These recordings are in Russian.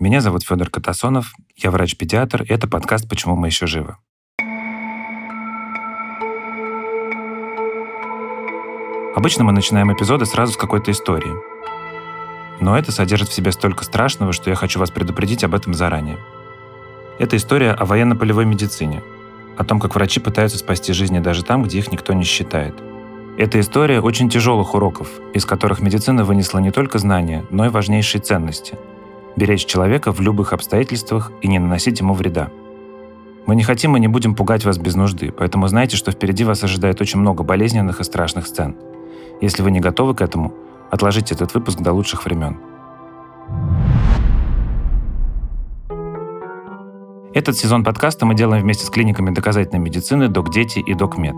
Меня зовут Федор Катасонов, я врач-педиатр, и это подкаст «Почему мы еще живы». Обычно мы начинаем эпизоды сразу с какой-то истории. Но это содержит в себе столько страшного, что я хочу вас предупредить об этом заранее. Это история о военно-полевой медицине, о том, как врачи пытаются спасти жизни даже там, где их никто не считает. Это история очень тяжелых уроков, из которых медицина вынесла не только знания, но и важнейшие ценности – беречь человека в любых обстоятельствах и не наносить ему вреда. Мы не хотим и не будем пугать вас без нужды, поэтому знайте, что впереди вас ожидает очень много болезненных и страшных сцен. Если вы не готовы к этому, отложите этот выпуск до лучших времен. Этот сезон подкаста мы делаем вместе с клиниками доказательной медицины «Док-Дети» и «Док-Мед».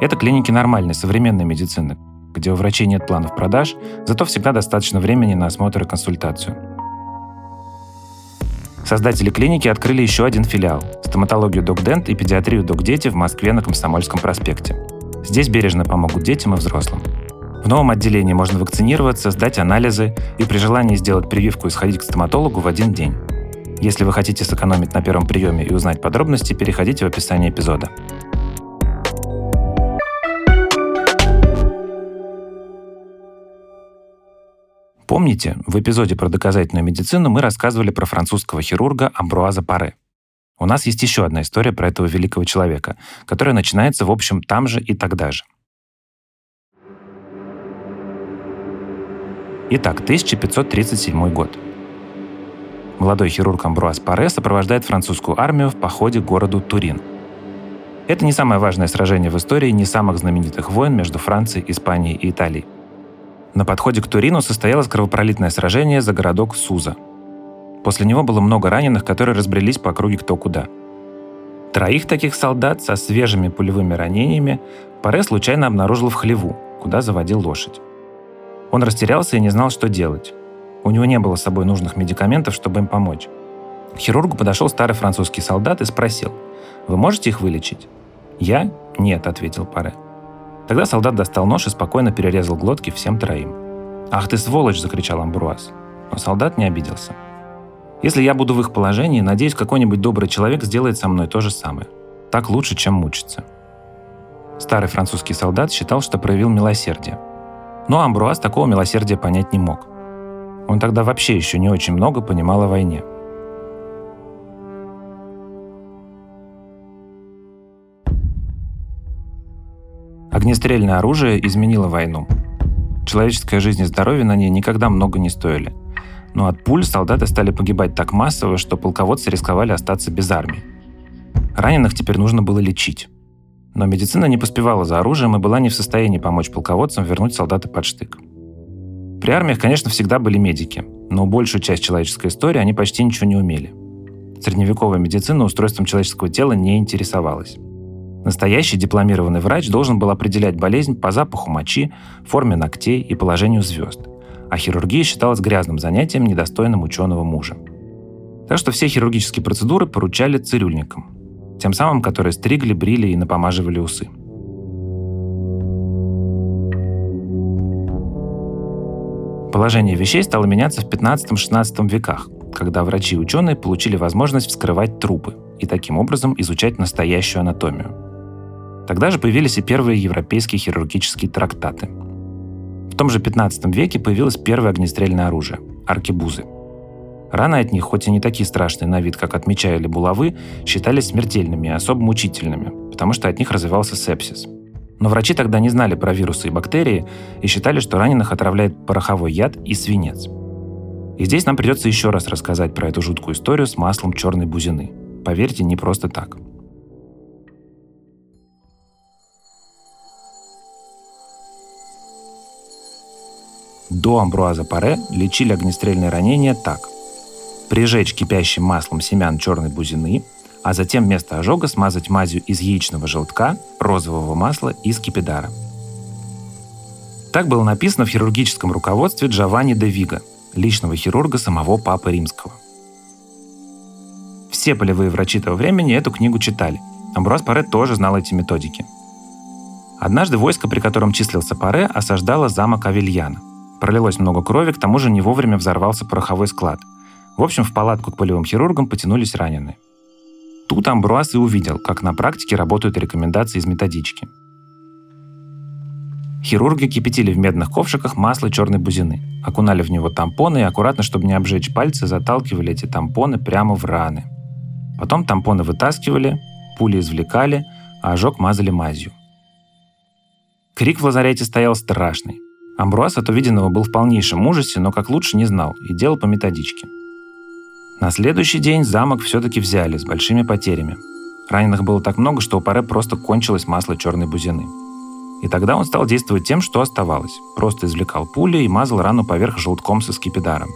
Это клиники нормальной, современной медицины, где у врачей нет планов продаж, зато всегда достаточно времени на осмотр и консультацию. Создатели клиники открыли еще один филиал – стоматологию Докдент и педиатрию Докдети в Москве на Комсомольском проспекте. Здесь бережно помогут детям и взрослым. В новом отделении можно вакцинироваться, сдать анализы и при желании сделать прививку и сходить к стоматологу в один день. Если вы хотите сэкономить на первом приеме и узнать подробности, переходите в описание эпизода. Помните, в эпизоде про доказательную медицину мы рассказывали про французского хирурга Амбруаза Паре. У нас есть еще одна история про этого великого человека, которая начинается, в общем, там же и тогда же. Итак, 1537 год. Молодой хирург Амбруаз Паре сопровождает французскую армию в походе к городу Турин. Это не самое важное сражение в истории не самых знаменитых войн между Францией, Испанией и Италией. На подходе к Турину состоялось кровопролитное сражение за городок Суза. После него было много раненых, которые разбрелись по округе кто куда. Троих таких солдат со свежими пулевыми ранениями Паре случайно обнаружил в хлеву, куда заводил лошадь. Он растерялся и не знал, что делать. У него не было с собой нужных медикаментов, чтобы им помочь. К хирургу подошел старый французский солдат и спросил, «Вы можете их вылечить?» «Я? Нет», — ответил Паре. Тогда солдат достал нож и спокойно перерезал глотки всем троим. «Ах ты сволочь!» – закричал Амбруаз. Но солдат не обиделся. «Если я буду в их положении, надеюсь, какой-нибудь добрый человек сделает со мной то же самое. Так лучше, чем мучиться». Старый французский солдат считал, что проявил милосердие. Но Амбруаз такого милосердия понять не мог. Он тогда вообще еще не очень много понимал о войне – Огнестрельное оружие изменило войну. Человеческая жизнь и здоровье на ней никогда много не стоили. Но от пуль солдаты стали погибать так массово, что полководцы рисковали остаться без армии. Раненых теперь нужно было лечить. Но медицина не поспевала за оружием и была не в состоянии помочь полководцам вернуть солдата под штык. При армиях, конечно, всегда были медики, но большую часть человеческой истории они почти ничего не умели. Средневековая медицина устройством человеческого тела не интересовалась. Настоящий дипломированный врач должен был определять болезнь по запаху мочи, форме ногтей и положению звезд. А хирургия считалась грязным занятием, недостойным ученого мужа. Так что все хирургические процедуры поручали цирюльникам, тем самым, которые стригли, брили и напомаживали усы. Положение вещей стало меняться в 15-16 веках, когда врачи и ученые получили возможность вскрывать трупы и таким образом изучать настоящую анатомию. Тогда же появились и первые европейские хирургические трактаты. В том же 15 веке появилось первое огнестрельное оружие – аркебузы. Раны от них, хоть и не такие страшные на вид, как от меча или булавы, считались смертельными и особо мучительными, потому что от них развивался сепсис. Но врачи тогда не знали про вирусы и бактерии и считали, что раненых отравляет пороховой яд и свинец. И здесь нам придется еще раз рассказать про эту жуткую историю с маслом черной бузины. Поверьте, не просто так – До Амбруаза Паре лечили огнестрельные ранения так. Прижечь кипящим маслом семян черной бузины, а затем вместо ожога смазать мазью из яичного желтка, розового масла и скипидара. Так было написано в хирургическом руководстве Джованни де Вига, личного хирурга самого Папы Римского. Все полевые врачи того времени эту книгу читали. Амбруаз Паре тоже знал эти методики. Однажды войско, при котором числился Паре, осаждало замок Авельяна. Пролилось много крови, к тому же не вовремя взорвался пороховой склад. В общем, в палатку к полевым хирургам потянулись раненые. Тут Амбруаз и увидел, как на практике работают рекомендации из методички. Хирурги кипятили в медных ковшиках масло черной бузины, окунали в него тампоны и аккуратно, чтобы не обжечь пальцы, заталкивали эти тампоны прямо в раны. Потом тампоны вытаскивали, пули извлекали, а ожог мазали мазью. Крик в лазарете стоял страшный. Амбруаз от увиденного был в полнейшем ужасе, но как лучше не знал и делал по методичке. На следующий день замок все-таки взяли с большими потерями. Раненых было так много, что у Паре просто кончилось масло черной бузины. И тогда он стал действовать тем, что оставалось. Просто извлекал пули и мазал рану поверх желтком со скипидаром.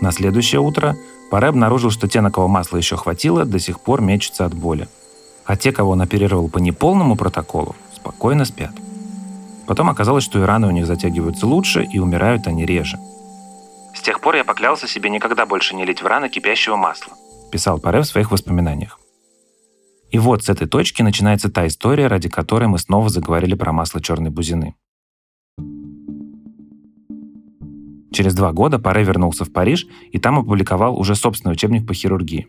На следующее утро Паре обнаружил, что те, на кого масла еще хватило, до сих пор мечутся от боли. А те, кого он оперировал по неполному протоколу, спокойно спят. Потом оказалось, что и раны у них затягиваются лучше, и умирают они реже. «С тех пор я поклялся себе никогда больше не лить в раны кипящего масла», писал Паре в своих воспоминаниях. И вот с этой точки начинается та история, ради которой мы снова заговорили про масло черной бузины. Через два года Паре вернулся в Париж и там опубликовал уже собственный учебник по хирургии.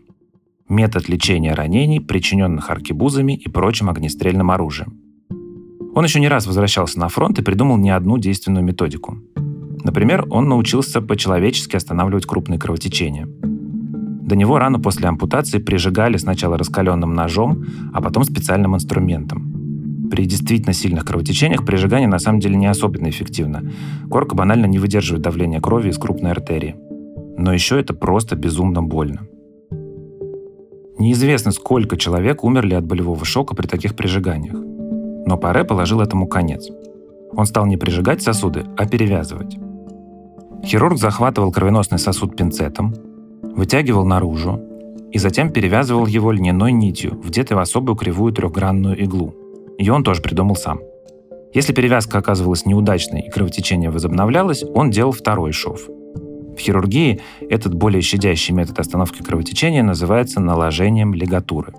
Метод лечения ранений, причиненных аркебузами и прочим огнестрельным оружием. Он еще не раз возвращался на фронт и придумал не одну действенную методику. Например, он научился по-человечески останавливать крупные кровотечения. До него рану после ампутации прижигали сначала раскаленным ножом, а потом специальным инструментом. При действительно сильных кровотечениях прижигание на самом деле не особенно эффективно. Корка банально не выдерживает давления крови из крупной артерии. Но еще это просто безумно больно. Неизвестно, сколько человек умерли от болевого шока при таких прижиганиях. Но Паре положил этому конец. Он стал не прижигать сосуды, а перевязывать. Хирург захватывал кровеносный сосуд пинцетом, вытягивал наружу и затем перевязывал его льняной нитью, вдетой в особую кривую трехгранную иглу. Ее он тоже придумал сам. Если перевязка оказывалась неудачной и кровотечение возобновлялось, он делал второй шов. В хирургии этот более щадящий метод остановки кровотечения называется наложением лигатуры.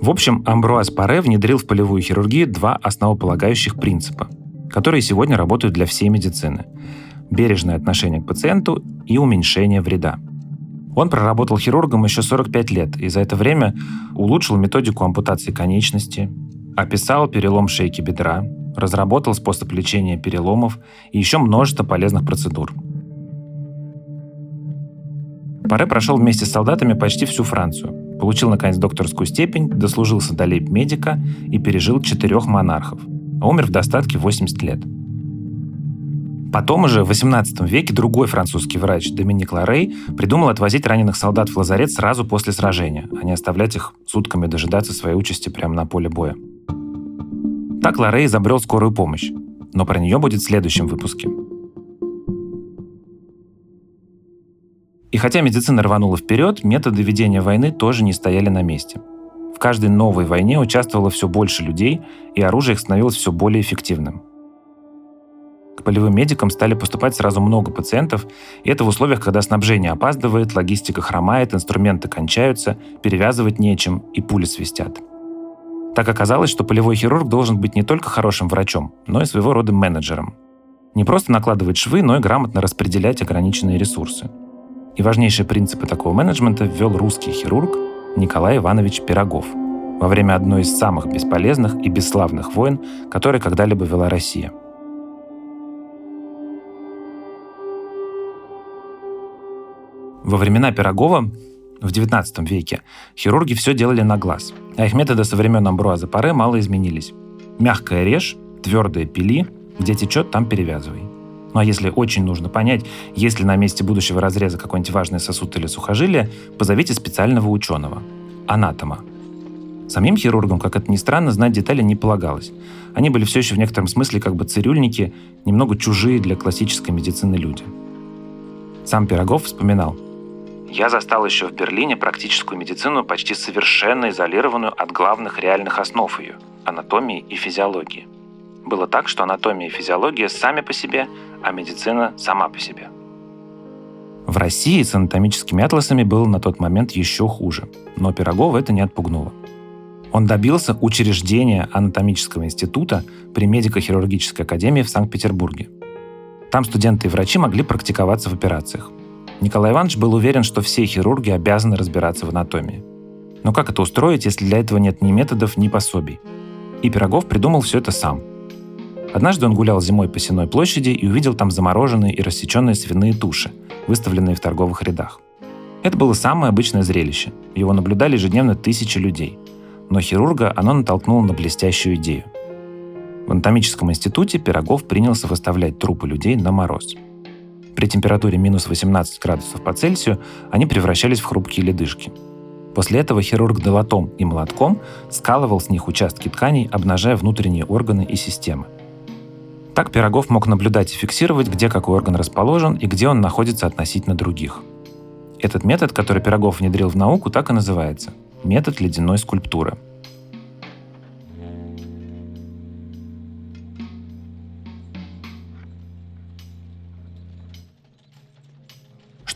В общем, Амбруаз Паре внедрил в полевую хирургию два основополагающих принципа, которые сегодня работают для всей медицины. Бережное отношение к пациенту и уменьшение вреда. Он проработал хирургом еще 45 лет и за это время улучшил методику ампутации конечности, описал перелом шейки бедра, разработал способ лечения переломов и еще множество полезных процедур. Паре прошел вместе с солдатами почти всю Францию, получил, наконец, докторскую степень, дослужился до лейб-медика и пережил четырех монархов, а умер в достатке 80 лет – Потом уже в XVIII веке другой французский врач Доминик Ларей придумал отвозить раненых солдат в лазарет сразу после сражения, а не оставлять их сутками дожидаться своей участи прямо на поле боя. Так Ларей изобрел скорую помощь, но про нее будет в следующем выпуске. И хотя медицина рванула вперед, методы ведения войны тоже не стояли на месте. В каждой новой войне участвовало все больше людей, и оружие их становилось все более эффективным. К полевым медикам стали поступать сразу много пациентов, и это в условиях, когда снабжение опаздывает, логистика хромает, инструменты кончаются, перевязывать нечем и пули свистят. Так оказалось, что полевой хирург должен быть не только хорошим врачом, но и своего рода менеджером. Не просто накладывать швы, но и грамотно распределять ограниченные ресурсы. И важнейшие принципы такого менеджмента ввел русский хирург Николай Иванович Пирогов во время одной из самых бесполезных и бесславных войн, которые когда-либо вела Россия – Во времена Пирогова в XIX веке хирурги все делали на глаз, а их методы со времен Амбруаза Паре мало изменились. Мягкое режь, твердое пили, где течет, там перевязывай. Ну а если очень нужно понять, есть ли на месте будущего разреза какой-нибудь важный сосуд или сухожилие, позовите специального ученого – анатома. Самим хирургам, как это ни странно, знать детали не полагалось. Они были все еще в некотором смысле как бы цирюльники, немного чужие для классической медицины люди. Сам Пирогов вспоминал – я застал еще в Берлине практическую медицину, почти совершенно изолированную от главных реальных основ ее – анатомии и физиологии. Было так, что анатомия и физиология сами по себе, а медицина сама по себе. В России с анатомическими атласами было на тот момент еще хуже, но Пирогова это не отпугнуло. Он добился учреждения анатомического института при медико-хирургической академии в Санкт-Петербурге. Там студенты и врачи могли практиковаться в операциях – Николай Иванович был уверен, что все хирурги обязаны разбираться в анатомии. Но как это устроить, если для этого нет ни методов, ни пособий? И Пирогов придумал все это сам. Однажды он гулял зимой по Сенной площади и увидел там замороженные и рассеченные свиные туши, выставленные в торговых рядах. Это было самое обычное зрелище. Его наблюдали ежедневно тысячи людей. Но хирурга оно натолкнуло на блестящую идею. В анатомическом институте Пирогов принялся выставлять трупы людей на мороз. При температуре минус 18 градусов по Цельсию они превращались в хрупкие ледышки. После этого хирург долотом и молотком скалывал с них участки тканей, обнажая внутренние органы и системы. Так Пирогов мог наблюдать и фиксировать, где какой орган расположен и где он находится относительно других – этот метод, который Пирогов внедрил в науку, так и называется – метод ледяной скульптуры.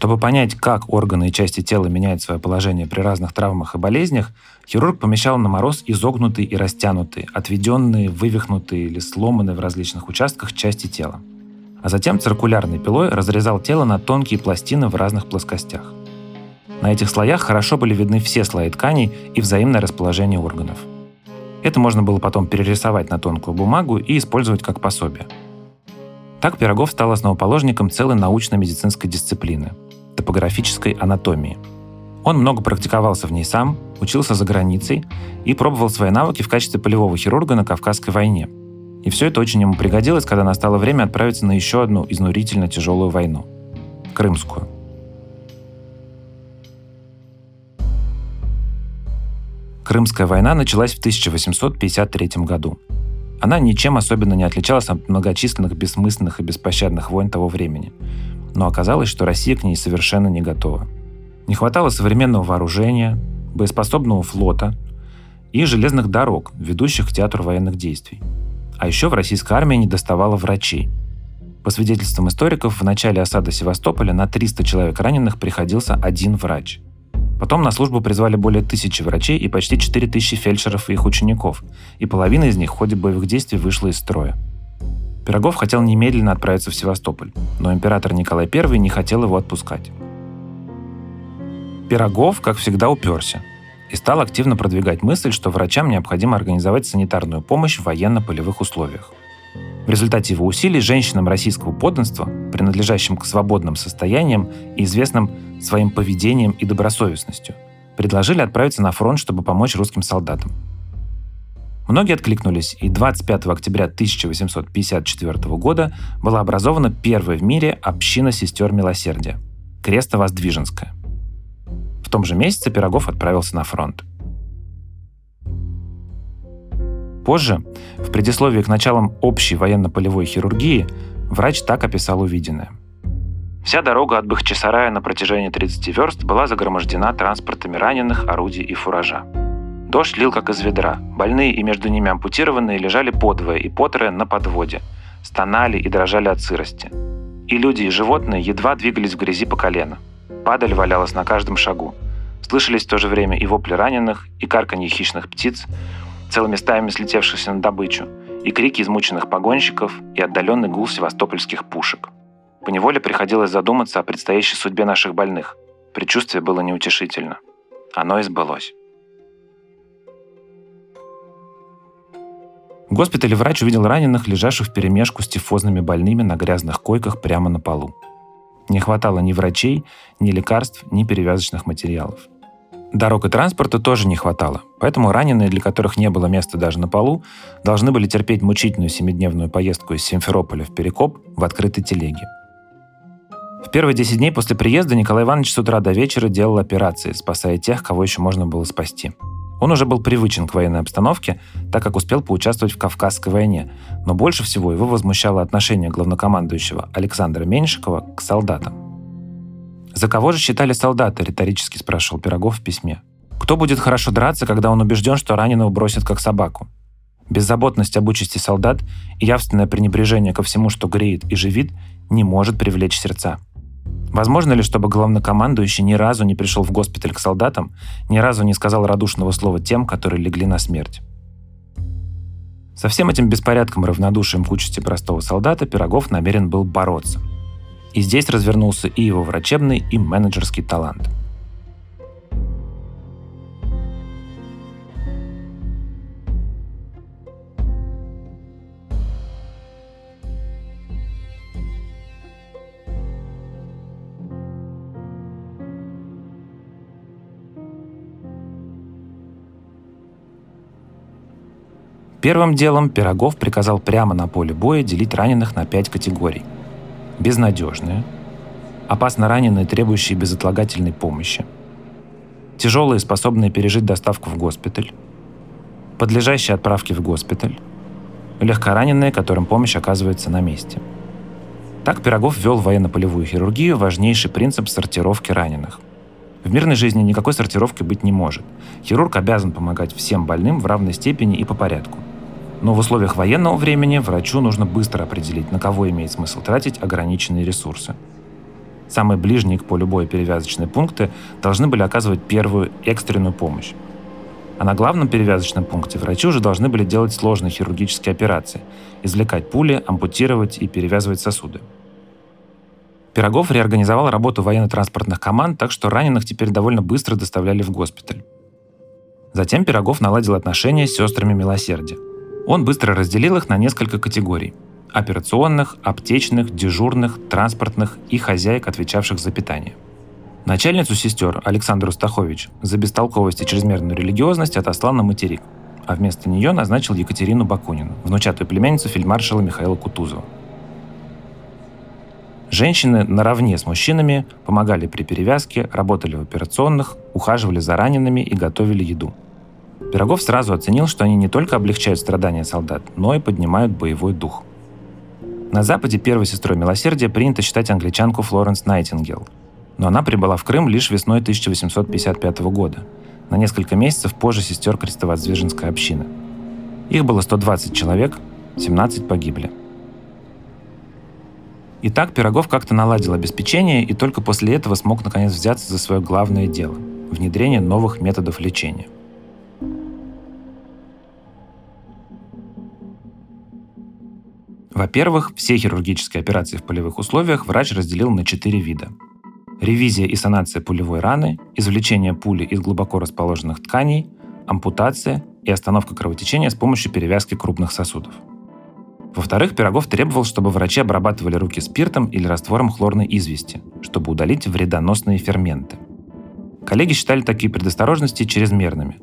Чтобы понять, как органы и части тела меняют свое положение при разных травмах и болезнях, хирург помещал на мороз изогнутые и растянутые, отведенные, вывихнутые или сломанные в различных участках части тела – а затем циркулярной пилой разрезал тело на тонкие пластины в разных плоскостях. На этих слоях хорошо были видны все слои тканей и взаимное расположение органов. Это можно было потом перерисовать на тонкую бумагу и использовать как пособие. Так Пирогов стал основоположником целой научно-медицинской дисциплины – топографической анатомии. Он много практиковался в ней сам, учился за границей и пробовал свои навыки в качестве полевого хирурга на Кавказской войне – и все это очень ему пригодилось, когда настало время отправиться на еще одну изнурительно тяжелую войну – Крымскую. Крымская война началась в 1853 году. Она ничем особенно не отличалась от многочисленных бессмысленных и беспощадных войн того времени. Но оказалось, что Россия к ней совершенно не готова. Не хватало современного вооружения, боеспособного флота и железных дорог, ведущих к театру военных действий – а еще в российской армии не доставало врачей. По свидетельствам историков, в начале осады Севастополя на 300 человек раненых приходился один врач. Потом на службу призвали более тысячи врачей и почти 4000 фельдшеров и их учеников, и половина из них в ходе боевых действий вышла из строя. Пирогов хотел немедленно отправиться в Севастополь, но император Николай I не хотел его отпускать. Пирогов, как всегда, уперся – и стал активно продвигать мысль, что врачам необходимо организовать санитарную помощь в военно-полевых условиях. В результате его усилий женщинам российского подданства, принадлежащим к свободным состояниям и известным своим поведением и добросовестностью, предложили отправиться на фронт, чтобы помочь русским солдатам. Многие откликнулись, и 25 октября 1854 года была образована первая в мире община сестер милосердия – Крестово-Воздвиженская – том же месяце Пирогов отправился на фронт. Позже, в предисловии к началам общей военно-полевой хирургии, врач так описал увиденное. Вся дорога от Бахчисарая на протяжении 30 верст была загромождена транспортами раненых, орудий и фуража. Дождь лил как из ведра. Больные и между ними ампутированные лежали подвое и потрое на подводе. Стонали и дрожали от сырости. И люди, и животные едва двигались в грязи по колено. Падаль валялась на каждом шагу. Слышались в то же время и вопли раненых, и карканье хищных птиц, целыми стаями слетевшихся на добычу, и крики измученных погонщиков, и отдаленный гул севастопольских пушек. Поневоле приходилось задуматься о предстоящей судьбе наших больных. Предчувствие было неутешительно. Оно и сбылось. В госпитале врач увидел раненых, лежавших в перемешку с тифозными больными на грязных койках прямо на полу. Не хватало ни врачей, ни лекарств, ни перевязочных материалов. Дорог и транспорта тоже не хватало, поэтому раненые, для которых не было места даже на полу, должны были терпеть мучительную семидневную поездку из Симферополя в Перекоп в открытой телеге. В первые 10 дней после приезда Николай Иванович с утра до вечера делал операции, спасая тех, кого еще можно было спасти. Он уже был привычен к военной обстановке, так как успел поучаствовать в Кавказской войне, но больше всего его возмущало отношение главнокомандующего Александра Меньшикова к солдатам. «За кого же считали солдаты?» – риторически спрашивал Пирогов в письме. «Кто будет хорошо драться, когда он убежден, что раненого бросят как собаку?» Беззаботность об участи солдат и явственное пренебрежение ко всему, что греет и живит, не может привлечь сердца. Возможно ли, чтобы главнокомандующий ни разу не пришел в госпиталь к солдатам, ни разу не сказал радушного слова тем, которые легли на смерть? Со всем этим беспорядком и равнодушием к участи простого солдата Пирогов намерен был бороться. И здесь развернулся и его врачебный, и менеджерский талант – Первым делом Пирогов приказал прямо на поле боя делить раненых на пять категорий. Безнадежные, опасно раненые, требующие безотлагательной помощи, тяжелые, способные пережить доставку в госпиталь, подлежащие отправке в госпиталь, легкораненые, которым помощь оказывается на месте. Так Пирогов ввел в военно-полевую хирургию важнейший принцип сортировки раненых. В мирной жизни никакой сортировки быть не может. Хирург обязан помогать всем больным в равной степени и по порядку – но в условиях военного времени врачу нужно быстро определить, на кого имеет смысл тратить ограниченные ресурсы. Самые ближние к полю боя перевязочные пункты должны были оказывать первую экстренную помощь. А на главном перевязочном пункте врачи уже должны были делать сложные хирургические операции, извлекать пули, ампутировать и перевязывать сосуды. Пирогов реорганизовал работу военно-транспортных команд, так что раненых теперь довольно быстро доставляли в госпиталь. Затем Пирогов наладил отношения с сестрами милосердия – он быстро разделил их на несколько категорий – операционных, аптечных, дежурных, транспортных и хозяек, отвечавших за питание. Начальницу сестер Александру Стахович за бестолковость и чрезмерную религиозность отослал на материк, а вместо нее назначил Екатерину Бакунину, внучатую племянницу фельдмаршала Михаила Кутузова. Женщины наравне с мужчинами помогали при перевязке, работали в операционных, ухаживали за ранеными и готовили еду – Пирогов сразу оценил, что они не только облегчают страдания солдат, но и поднимают боевой дух. На Западе первой сестрой милосердия принято считать англичанку Флоренс Найтингел, но она прибыла в Крым лишь весной 1855 года, на несколько месяцев позже сестер Крестовоздвиженской общины. Их было 120 человек, 17 погибли. Итак, Пирогов как-то наладил обеспечение и только после этого смог наконец взяться за свое главное дело – внедрение новых методов лечения – Во-первых, все хирургические операции в полевых условиях врач разделил на четыре вида. Ревизия и санация пулевой раны, извлечение пули из глубоко расположенных тканей, ампутация и остановка кровотечения с помощью перевязки крупных сосудов. Во-вторых, Пирогов требовал, чтобы врачи обрабатывали руки спиртом или раствором хлорной извести, чтобы удалить вредоносные ферменты. Коллеги считали такие предосторожности чрезмерными.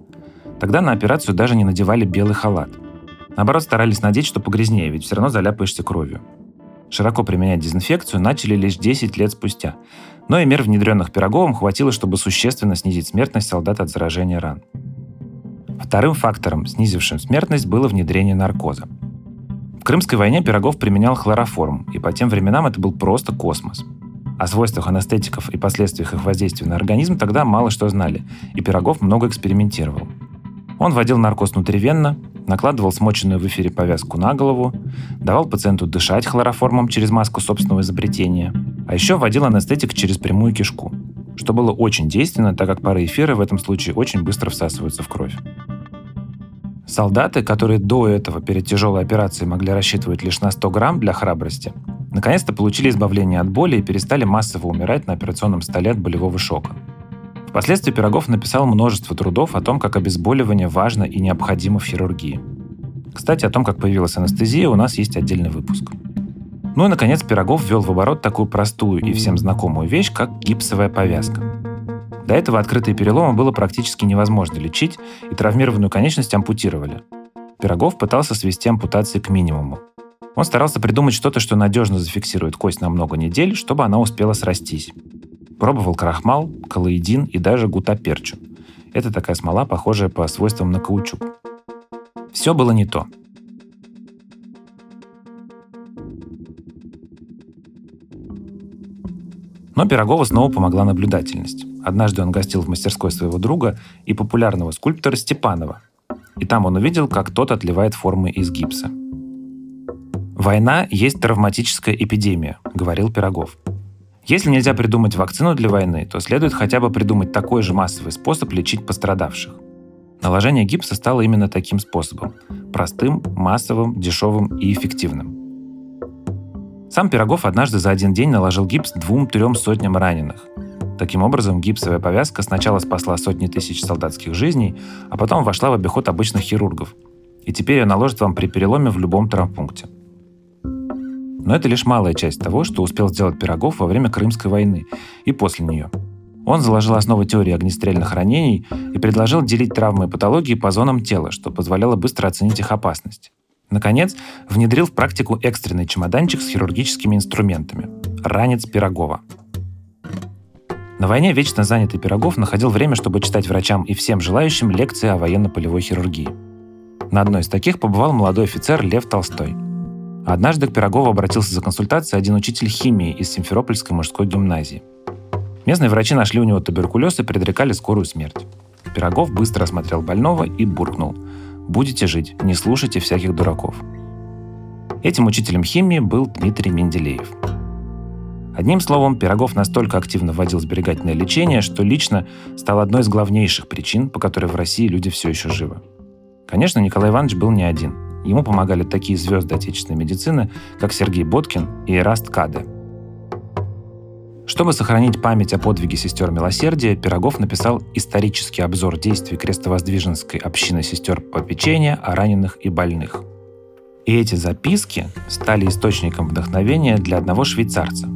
Тогда на операцию даже не надевали белый халат – Наоборот, старались надеть, что погрязнее, ведь все равно заляпаешься кровью. Широко применять дезинфекцию начали лишь 10 лет спустя. Но и мер, внедренных Пироговым, хватило, чтобы существенно снизить смертность солдат от заражения ран. Вторым фактором, снизившим смертность, было внедрение наркоза. В Крымской войне Пирогов применял хлороформ, и по тем временам это был просто космос. О свойствах анестетиков и последствиях их воздействия на организм тогда мало что знали, и Пирогов много экспериментировал. Он вводил наркоз внутривенно, накладывал смоченную в эфире повязку на голову, давал пациенту дышать хлороформом через маску собственного изобретения, а еще вводил анестетик через прямую кишку, что было очень действенно, так как пары эфира в этом случае очень быстро всасываются в кровь. Солдаты, которые до этого перед тяжелой операцией могли рассчитывать лишь на 100 грамм для храбрости, наконец-то получили избавление от боли и перестали массово умирать на операционном столе от болевого шока. Впоследствии Пирогов написал множество трудов о том, как обезболивание важно и необходимо в хирургии. Кстати, о том, как появилась анестезия, у нас есть отдельный выпуск. Ну и, наконец, Пирогов ввел в оборот такую простую и всем знакомую вещь, как гипсовая повязка. До этого открытые переломы было практически невозможно лечить, и травмированную конечность ампутировали. Пирогов пытался свести ампутации к минимуму. Он старался придумать что-то, что надежно зафиксирует кость на много недель, чтобы она успела срастись. Пробовал крахмал, колоидин и даже гутаперчу. Это такая смола, похожая по свойствам на каучук. Все было не то. Но Пирогову снова помогла наблюдательность. Однажды он гостил в мастерской своего друга и популярного скульптора Степанова. И там он увидел, как тот отливает формы из гипса. «Война есть травматическая эпидемия», — говорил Пирогов. Если нельзя придумать вакцину для войны, то следует хотя бы придумать такой же массовый способ лечить пострадавших. Наложение гипса стало именно таким способом – простым, массовым, дешевым и эффективным. Сам Пирогов однажды за один день наложил гипс двум-трем сотням раненых. Таким образом, гипсовая повязка сначала спасла сотни тысяч солдатских жизней, а потом вошла в обиход обычных хирургов. И теперь ее наложат вам при переломе в любом травмпункте. Но это лишь малая часть того, что успел сделать Пирогов во время Крымской войны и после нее. Он заложил основы теории огнестрельных ранений и предложил делить травмы и патологии по зонам тела, что позволяло быстро оценить их опасность. Наконец, внедрил в практику экстренный чемоданчик с хирургическими инструментами – ранец Пирогова. На войне вечно занятый Пирогов находил время, чтобы читать врачам и всем желающим лекции о военно-полевой хирургии. На одной из таких побывал молодой офицер Лев Толстой. Однажды к Пирогову обратился за консультацией один учитель химии из Симферопольской мужской гимназии. Местные врачи нашли у него туберкулез и предрекали скорую смерть. Пирогов быстро осмотрел больного и буркнул – Будете жить, не слушайте всяких дураков. Этим учителем химии был Дмитрий Менделеев. Одним словом, Пирогов настолько активно вводил сберегательное лечение, что лично стал одной из главнейших причин, по которой в России люди все еще живы. Конечно, Николай Иванович был не один. Ему помогали такие звезды отечественной медицины, как Сергей Боткин и Эраст Каде – чтобы сохранить память о подвиге сестер милосердия, Пирогов написал исторический обзор действий крестовоздвиженской общины сестер попечения о раненых и больных. И эти записки стали источником вдохновения для одного швейцарца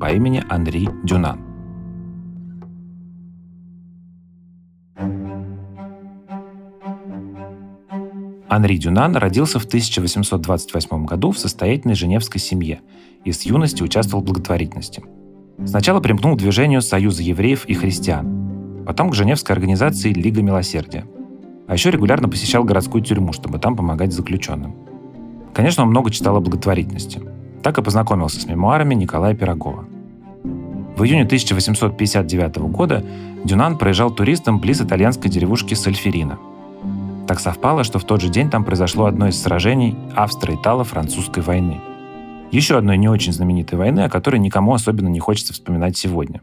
по имени Анри Дюнан. Анри Дюнан родился в 1828 году в состоятельной женевской семье и с юности участвовал в благотворительности – Сначала примкнул к движению Союза евреев и христиан, потом к Женевской организации Лига Милосердия. А еще регулярно посещал городскую тюрьму, чтобы там помогать заключенным. Конечно, он много читал о благотворительности. Так и познакомился с мемуарами Николая Пирогова. В июне 1859 года Дюнан проезжал туристом близ итальянской деревушки Сальферина. Так совпало, что в тот же день там произошло одно из сражений Австро-Итало-Французской войны – еще одной не очень знаменитой войны, о которой никому особенно не хочется вспоминать сегодня.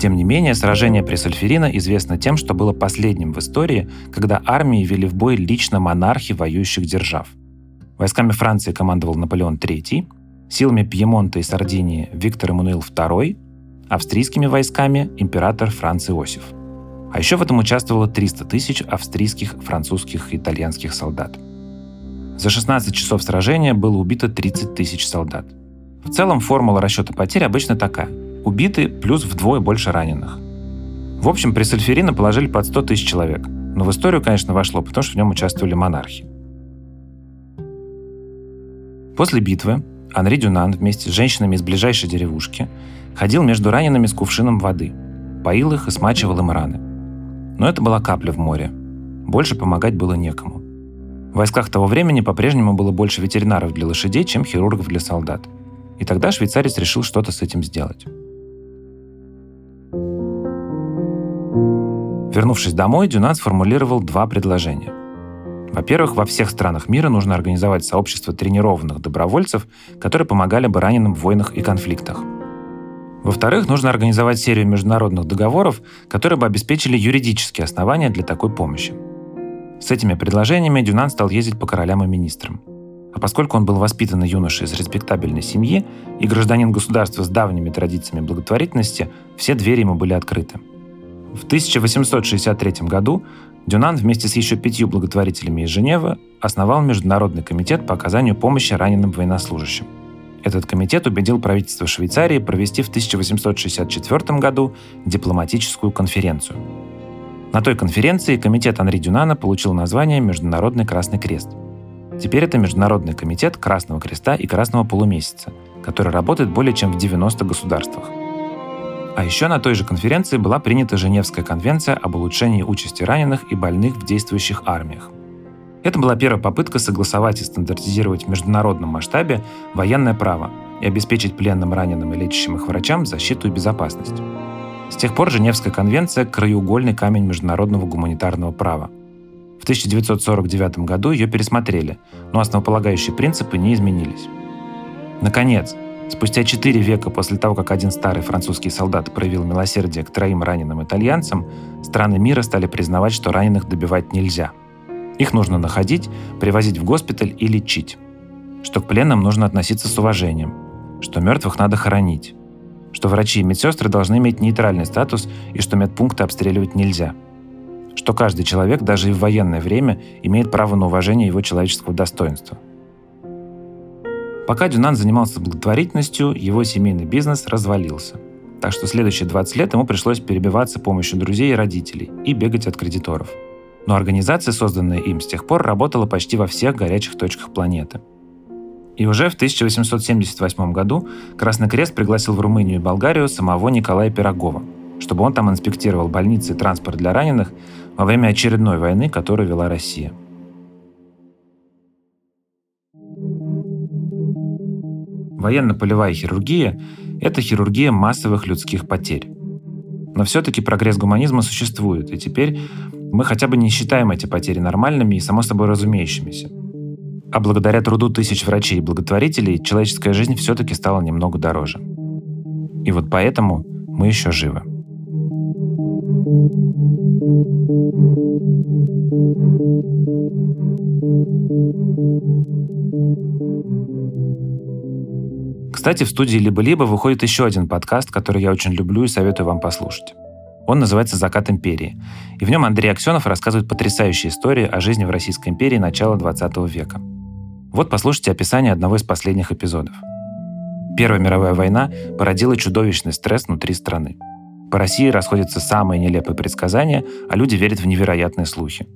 Тем не менее, сражение при Сальферино известно тем, что было последним в истории, когда армии вели в бой лично монархи воюющих держав. Войсками Франции командовал Наполеон III, силами Пьемонта и Сардинии Виктор Эммануил II, австрийскими войсками император Франц Иосиф – а еще в этом участвовало 300 тысяч австрийских, французских и итальянских солдат. За 16 часов сражения было убито 30 тысяч солдат. В целом формула расчета потерь обычно такая. Убиты плюс вдвое больше раненых. В общем, при Сальферино положили под 100 тысяч человек. Но в историю, конечно, вошло, потому что в нем участвовали монархи. После битвы Анри Дюнан вместе с женщинами из ближайшей деревушки ходил между ранеными с кувшином воды, поил их и смачивал им раны. Но это была капля в море. Больше помогать было некому. В войсках того времени по-прежнему было больше ветеринаров для лошадей, чем хирургов для солдат. И тогда швейцарец решил что-то с этим сделать. Вернувшись домой, Дюнан сформулировал два предложения. Во-первых, во всех странах мира нужно организовать сообщество тренированных добровольцев, которые помогали бы раненым в войнах и конфликтах – во-вторых, нужно организовать серию международных договоров, которые бы обеспечили юридические основания для такой помощи. С этими предложениями Дюнан стал ездить по королям и министрам. А поскольку он был воспитанный юношей из респектабельной семьи и гражданин государства с давними традициями благотворительности, все двери ему были открыты. В 1863 году Дюнан вместе с еще пятью благотворителями из Женевы основал Международный комитет по оказанию помощи раненым военнослужащим. Этот комитет убедил правительство Швейцарии провести в 1864 году дипломатическую конференцию. На той конференции комитет Анри Дюнана получил название Международный Красный Крест. Теперь это Международный комитет Красного Креста и Красного Полумесяца, который работает более чем в 90 государствах. А еще на той же конференции была принята Женевская конвенция об улучшении участи раненых и больных в действующих армиях. Это была первая попытка согласовать и стандартизировать в международном масштабе военное право и обеспечить пленным, раненым и лечащим их врачам защиту и безопасность. С тех пор Женевская конвенция – краеугольный камень международного гуманитарного права. В 1949 году ее пересмотрели, но основополагающие принципы не изменились. Наконец, спустя четыре века после того, как один старый французский солдат проявил милосердие к троим раненым итальянцам, страны мира стали признавать, что раненых добивать нельзя – Их нужно находить, привозить в госпиталь и лечить. Что к пленным нужно относиться с уважением. Что мертвых надо хоронить. Что врачи и медсестры должны иметь нейтральный статус и что медпункты обстреливать нельзя. Что каждый человек, даже и в военное время, имеет право на уважение его человеческого достоинства. Пока Дюнан занимался благотворительностью, его семейный бизнес развалился. Так что следующие 20 лет ему пришлось перебиваться помощью друзей и родителей и бегать от кредиторов – но организация, созданная им с тех пор, работала почти во всех горячих точках планеты. И уже в 1878 году Красный Крест пригласил в Румынию и Болгарию самого Николая Пирогова, чтобы он там инспектировал больницы и транспорт для раненых во время очередной войны, которую вела Россия. Военно-полевая хирургия – это хирургия массовых людских потерь. Но все-таки прогресс гуманизма существует, и теперь мы хотя бы не считаем эти потери нормальными и само собой разумеющимися. А благодаря труду тысяч врачей и благотворителей человеческая жизнь все-таки стала немного дороже. И вот поэтому мы еще живы. Кстати, в студии «Либо-либо» выходит еще один подкаст, который я очень люблю и советую вам послушать. Он называется «Закат империи». И в нем Андрей Аксенов рассказывает потрясающие истории о жизни в Российской империи начала 20 века. Вот послушайте описание одного из последних эпизодов. Первая мировая война породила чудовищный стресс внутри страны. По России расходятся самые нелепые предсказания, а люди верят в невероятные слухи.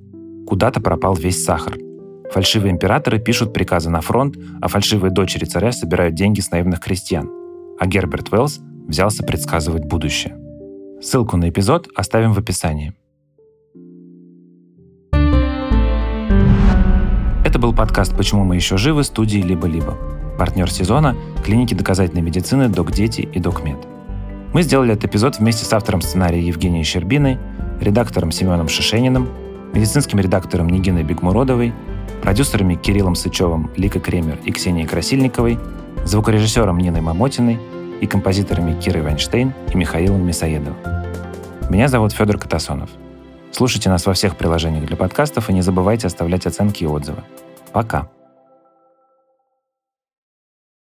Куда-то пропал весь сахар. Фальшивые императоры пишут приказы на фронт, а фальшивые дочери царя собирают деньги с наивных крестьян. А Герберт Уэллс взялся предсказывать будущее. Ссылку на эпизод оставим в описании. Это был подкаст «Почему мы еще живы» студии «Либо-либо». Партнер сезона – клиники доказательной медицины «Док Дети» и «Докмед». Мы сделали этот эпизод вместе с автором сценария Евгенией Щербиной, редактором Семеном Шишениным, медицинским редактором Нигиной Бекмуродовой, продюсерами Кириллом Сычевым, Лика Кремер и Ксенией Красильниковой, звукорежиссером Ниной Мамотиной – и композиторами Кирой Вайнштейн и Михаилом Мясоедовым. Меня зовут Федор Катасонов. Слушайте нас во всех приложениях для подкастов и не забывайте оставлять оценки и отзывы. Пока!